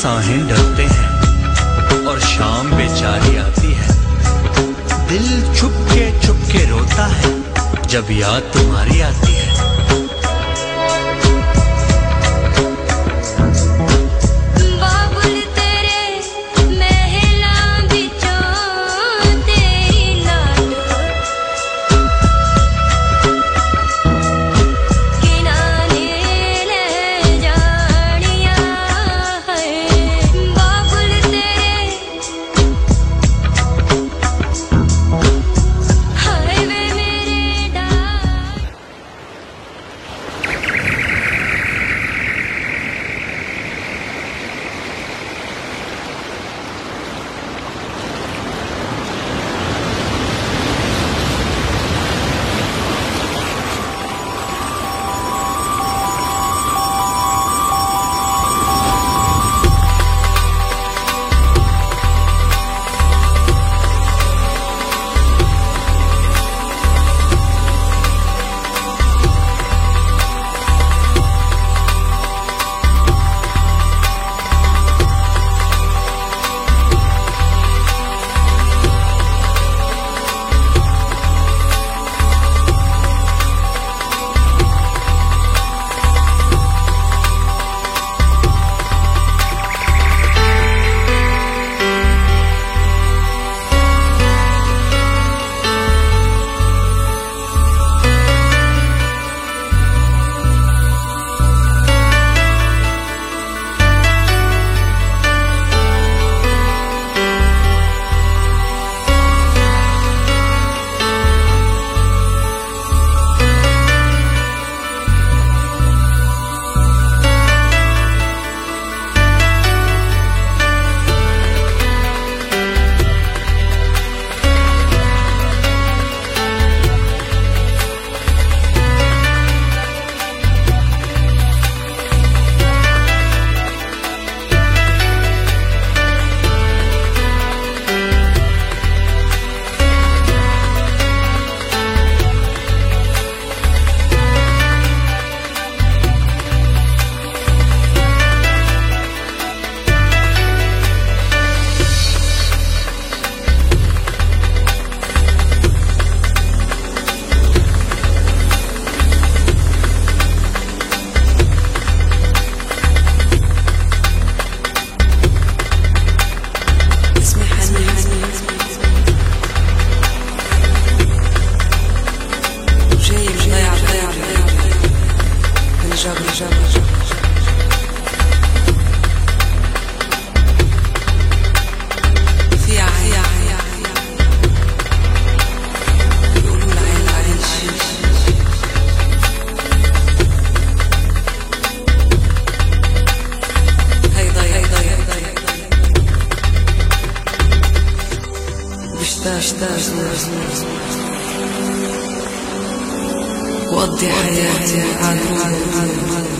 साहें डरते हैं और शाम बेचारी आती है। दिल छुप के छुप के रोता है जब याद तुम्हारी आती है। وأقضي حياتي على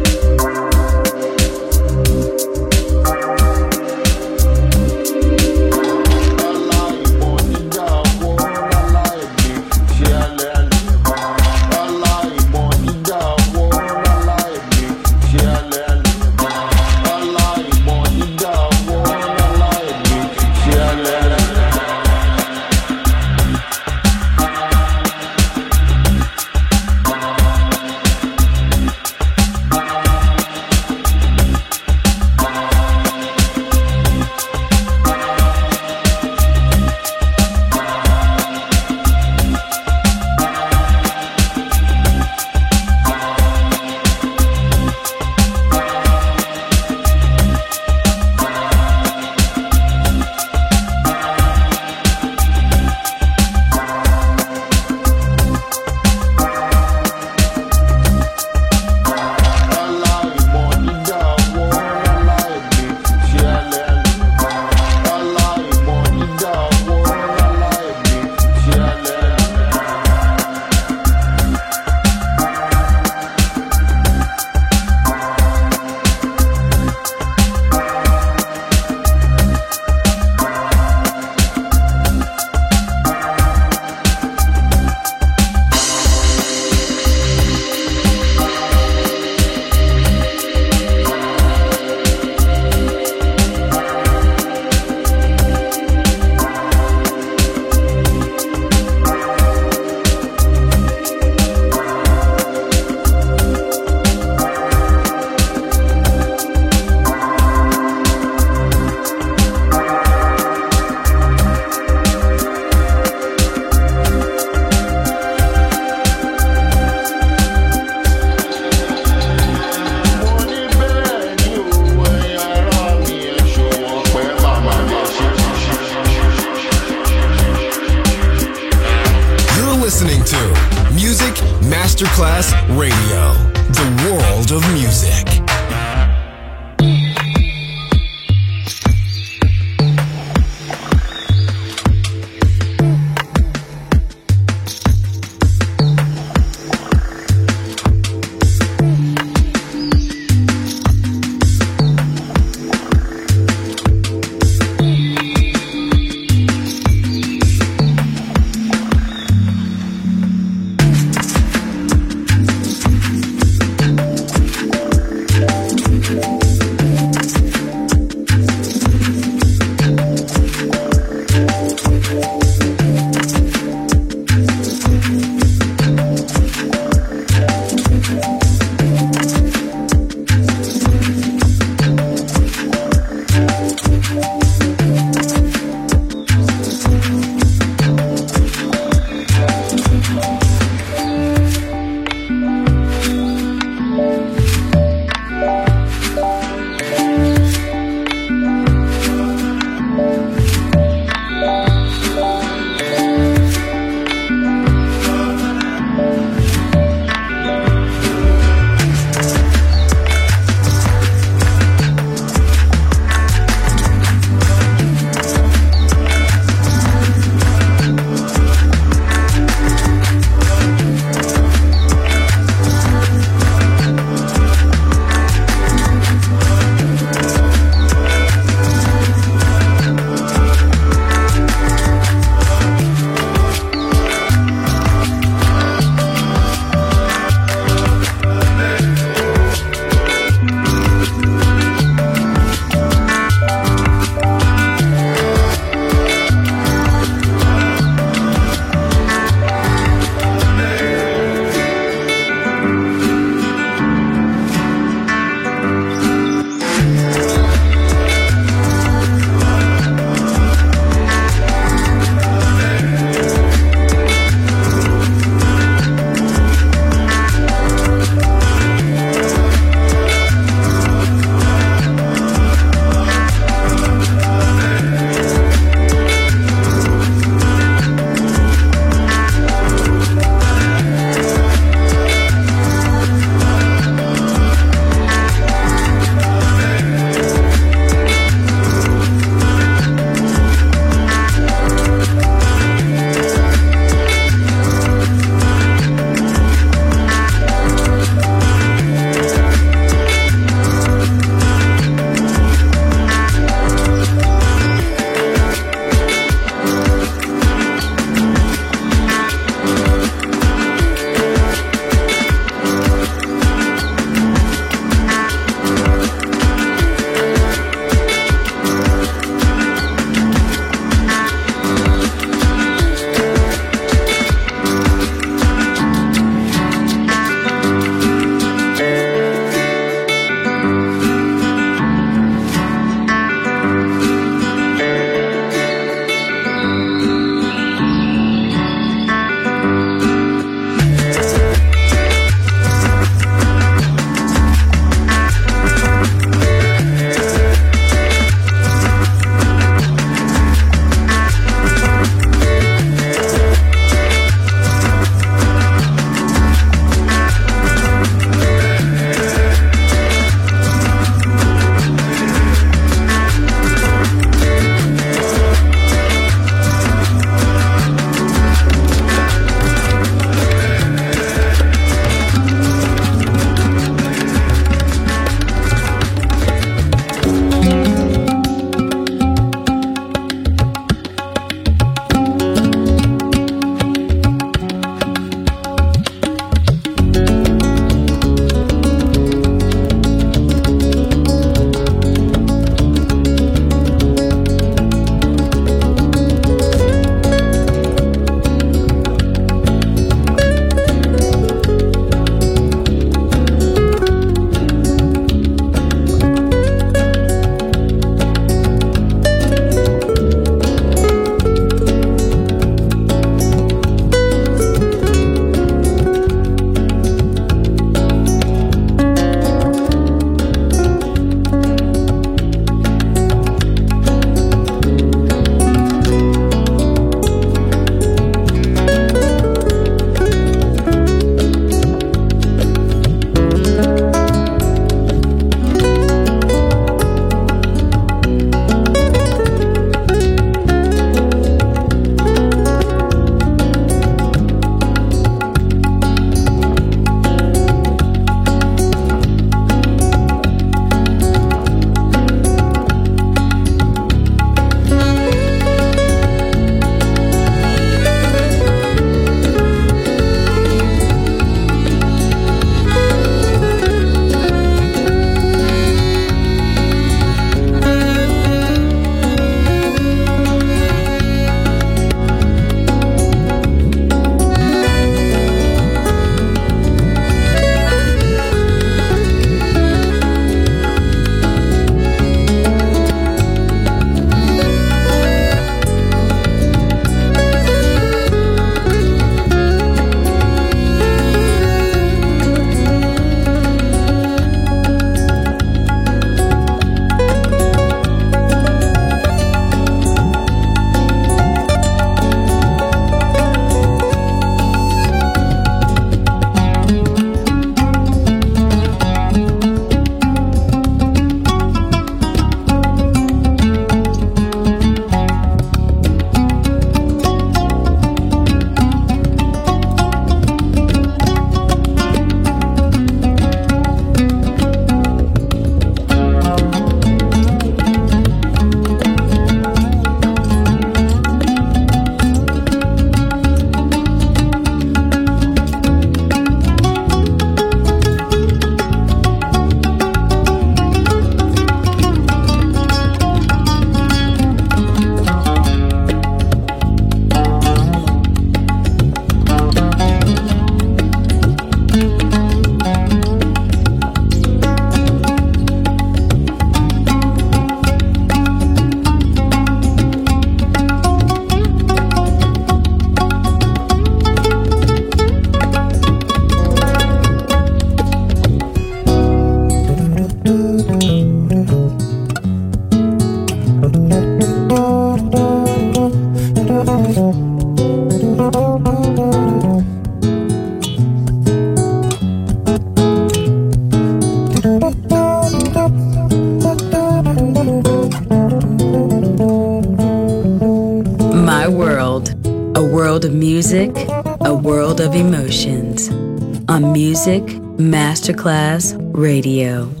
Masterclass Radio.